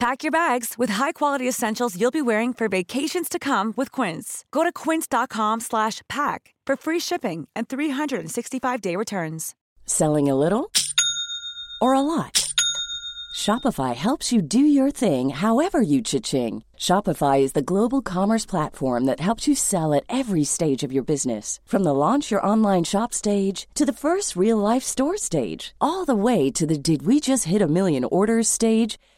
Pack your bags with high-quality essentials you'll be wearing for vacations to come with Quince. Go to quince.com/pack for free shipping and 365-day returns. Selling a little or a lot? Shopify helps you do your thing however you cha-ching. Shopify is the global commerce platform that helps you sell at every stage of your business. From the launch your online shop stage to the first real-life store stage, all the way to the did we just hit a million orders stage.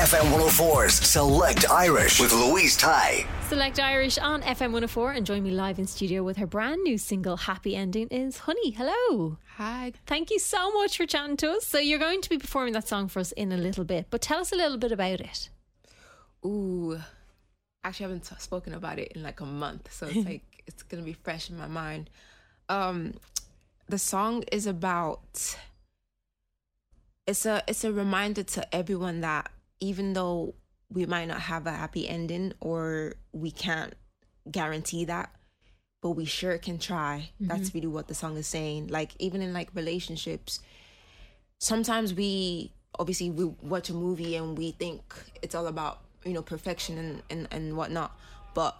FM 104's Select Irish with Louise Tighe. Select Irish on FM 104 and join me live in studio with her brand new single Happy Ending is HXNEY. Hello. Hi. Thank you so much for chatting to us. So you're going to be performing that song for us in a little bit, but tell us a little bit about it. Ooh, actually, I haven't t- spoken about it in like a month, so it's like it's gonna be fresh in my mind. Um, the song is about. It's a it's a reminder to everyone that even though we might not have a happy ending or we can't guarantee that, but we sure can try. That's really what the song is saying. Like even in like relationships, sometimes we obviously we watch a movie and we think it's all about you know perfection and and, and whatnot but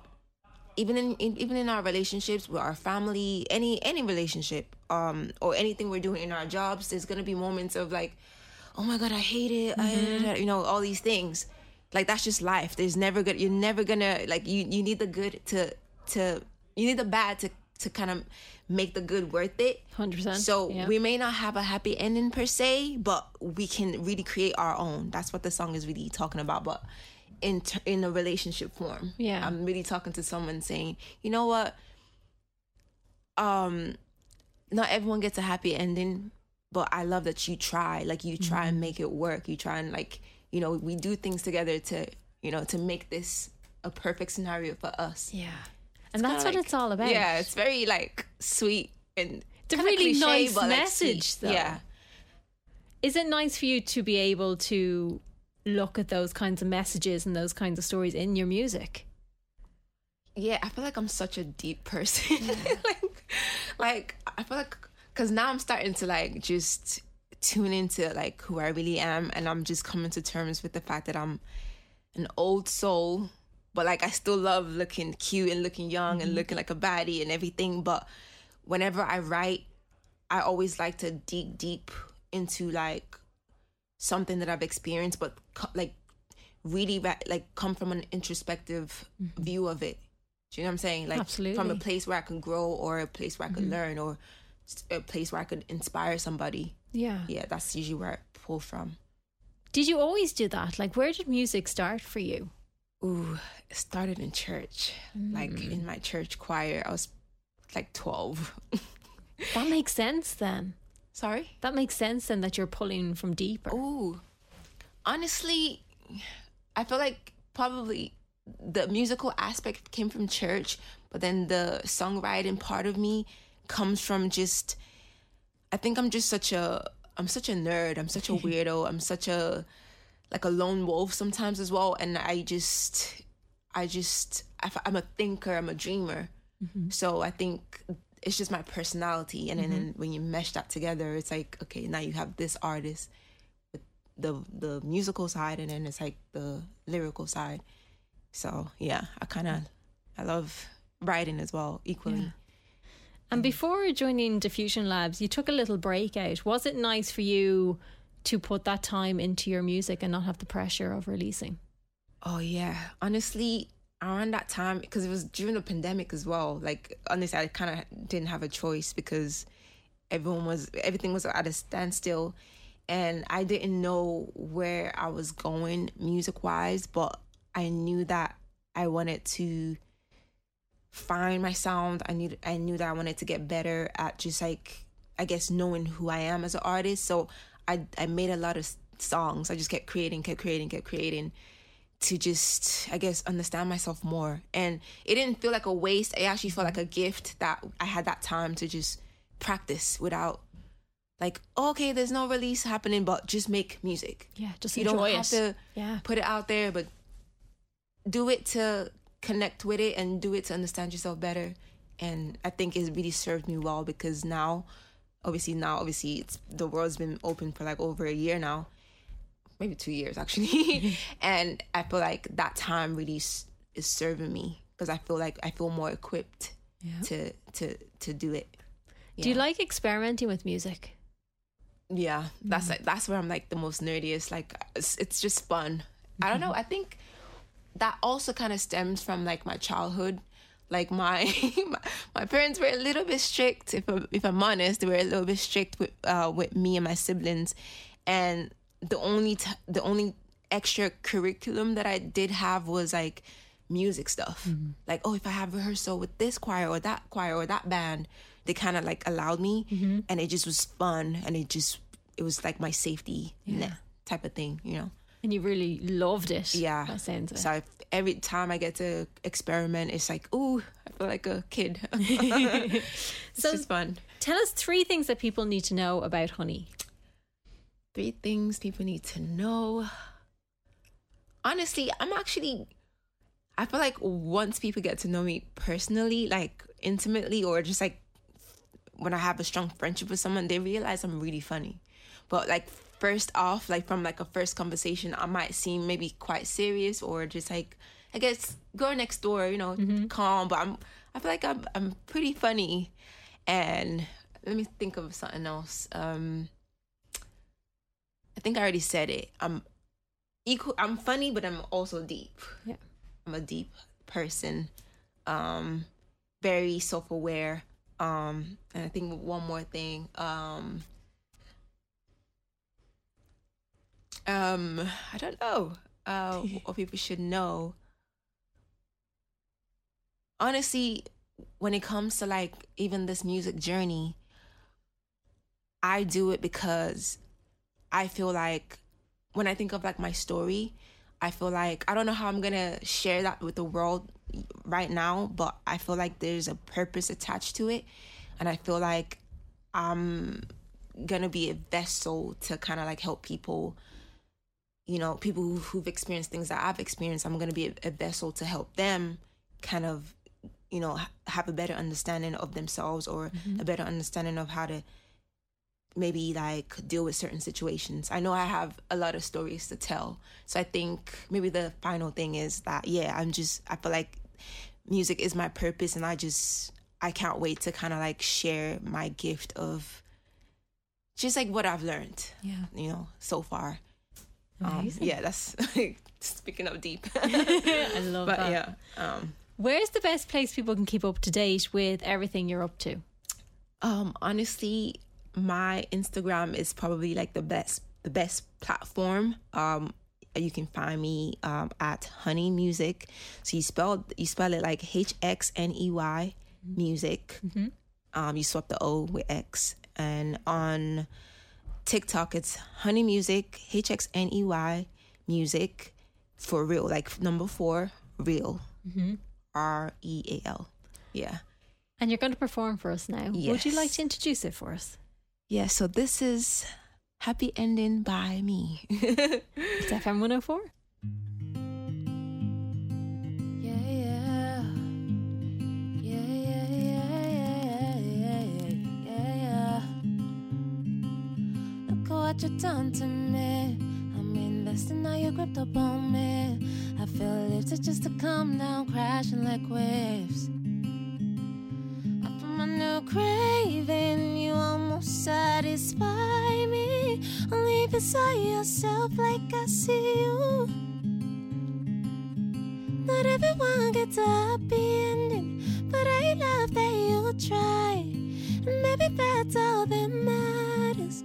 even in, in even in our relationships with our family any any relationship um or anything we're doing in our jobs there's gonna be moments of like oh my god i hate it. I, you know all these things. Like that's just life. There's never gonna you're never gonna like you you need the good to to you need the bad to to kind of make the good worth it. 100%, so yeah. we may not have a happy ending per se but we can really create our own. That's what the song is really talking about but in ter- in a relationship form. Yeah. i'm really talking to someone saying you know what? Um not everyone gets a happy ending but i love that you try like you try Mm-hmm. and make it work you try and like you know we do things together to you know to make this a perfect scenario for us Yeah. And that's what like- it's all about. yeah it's very like sweet and It's a really cliche, nice but, like, message, sweet. though. yeah Is it nice for you to be able to look at those kinds of messages and those kinds of stories in your music? yeah i feel like i'm such a deep person like like i feel like because now i'm starting to like just tune into like who i really am and i'm just coming to terms with the fact that i'm an old soul but like i still love looking cute and looking young and mm-hmm. looking like a baddie and everything but whenever i write i always like to dig deep into like something that i've experienced but co- like really ra- like come from an introspective mm-hmm. view of it. Do you know what I'm saying? Like from a place where I can grow or a place where I could mm-hmm. learn or a place where I could inspire somebody. Yeah. Yeah, that's usually where I pull from. Did you always do that? Like, where did music start for you? Ooh, it started in church. Mm. Like in my church choir. I was like 12. That makes sense then. Sorry? That makes sense then that you're pulling from deeper. Ooh. Honestly, I feel like probably the musical aspect came from church, but then the songwriting part of me comes from just I think I'm just such a I'm such a nerd. I'm such a weirdo. I'm such a like a lone wolf sometimes as well and I just I just I, am a thinker, I'm a dreamer. Mm-hmm. So I think it's just my personality and then then when you mesh that together it's like okay, now you have this artist with the the musical side and then it's like the lyrical side. So yeah, I kind of I love writing as well equally. And before joining Diffusion Labs, you took a little break out. Was it nice for you to put that time into your music and not have the pressure of releasing? Oh yeah, honestly, around that time because it was during the pandemic as well. Like honestly, I kind of didn't have a choice because everyone was everything was at a standstill, and I didn't know where I was going music wise, but I knew that I wanted to find my sound. I knew I knew that I wanted to get better at just like I guess knowing who I am as an artist. So I I made a lot of songs. I just kept creating, kept creating, kept creating to just I guess understand myself more. And it didn't feel like a waste. It actually felt like a gift that I had that time to just practice without like okay, there's no release happening, but just make music. Yeah, just you don't have it. to Yeah. put it out there, but do it to connect with it and do it to understand yourself better. And I think it's really served me well because now, obviously now, obviously it's the world's been open for like over a year now, maybe two years actually, and I feel like that time really is serving me because I feel like I feel more equipped to to to do it. Do you like experimenting with music? Yeah, that's mm-hmm. like that's where I'm like the most nerdiest. Like it's, it's just fun. I don't know. Mm-hmm. I think that also kind of stems from like my childhood. Like my my, my parents were a little bit strict. If I'm, if I'm honest, they were a little bit strict with uh with me and my siblings, and the only t- the only extra curriculum that I did have was like music stuff. Like oh, if I have rehearsal with this choir or that choir or that band, they kind of like allowed me, and it just was fun, and it just it was like my safety net type of thing, you know. And you really loved it. Yeah. That sounds. So I, every time I get to experiment, it's like, ooh, I feel like a kid. it's So- just fun. Tell us three things that people need to know about HXNEY. Three things people need to know. Honestly, I'm actually. I feel like once people get to know me personally, like intimately, or just like when I have a strong friendship with someone, they realize I'm really funny. But like first off, like from like a first conversation, I might seem maybe quite serious or just like I guess girl next door, you know, calm. But I'm I feel like I'm I'm pretty funny. And let me think of something else. Um I think I already said it. I'm equal I'm funny, but I'm also deep. Yeah. I'm a deep person. Um very self-aware. Um and I think one more thing. Um um I don't know. Uh what people should know. Honestly, when it comes to like even this music journey, I do it because I feel like when I think of like my story, I feel like I don't know how I'm gonna share that with the world right now, but I feel like there's a purpose attached to it, and I feel like I'm gonna be a vessel to kind of like help people. You know, people who, who've experienced things that I've experienced. I'm gonna be a, a vessel to help them, kind of, you know, ha- have a better understanding of themselves or mm-hmm. a better understanding of how to maybe like deal with certain situations. I know I have a lot of stories to tell. So I think maybe the final thing is that yeah, I'm just I feel like music is my purpose and I just I can't wait to kind of like share my gift of just like what I've learned, Yeah. you know, so far. Um, yeah, that's speaking of deep. I love but that. yeah. Um Where's the best place people can keep up to date with everything you're up to? Um, honestly, my Instagram is probably like the best the best platform. Um, you can find me um at HXNEY Music. So you spell you spell it like H X N E Y music. Um, you swap the O with X, and on TikTok it's HXNEY Music H X N E Y music for real, like number four real. Mm-hmm. R E A L. Yeah. And you're going to perform for us now. Would you like to introduce it for us? Yeah, so this is Happy Ending by me. It's FM 104. What you done to me. I'm investing, now you gripped up on me. I feel lifted just to come down, crashing like waves. Up from my new craving, you almost satisfy me. Only beside yourself, like I see you. Not everyone gets a happy ending, but I love that you try. And maybe that's all that matters.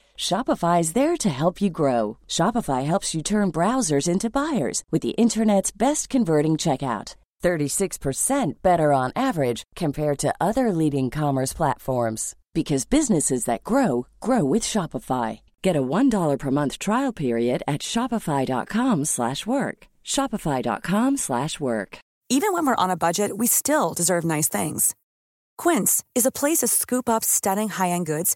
Shopify is there to help you grow. Shopify helps you turn browsers into buyers with the internet's best converting checkout. 36% better on average compared to other leading commerce platforms because businesses that grow grow with Shopify. Get a $1 per month trial period at shopify.com/work. shopify.com/work. Even when we're on a budget, we still deserve nice things. Quince is a place to scoop up stunning high-end goods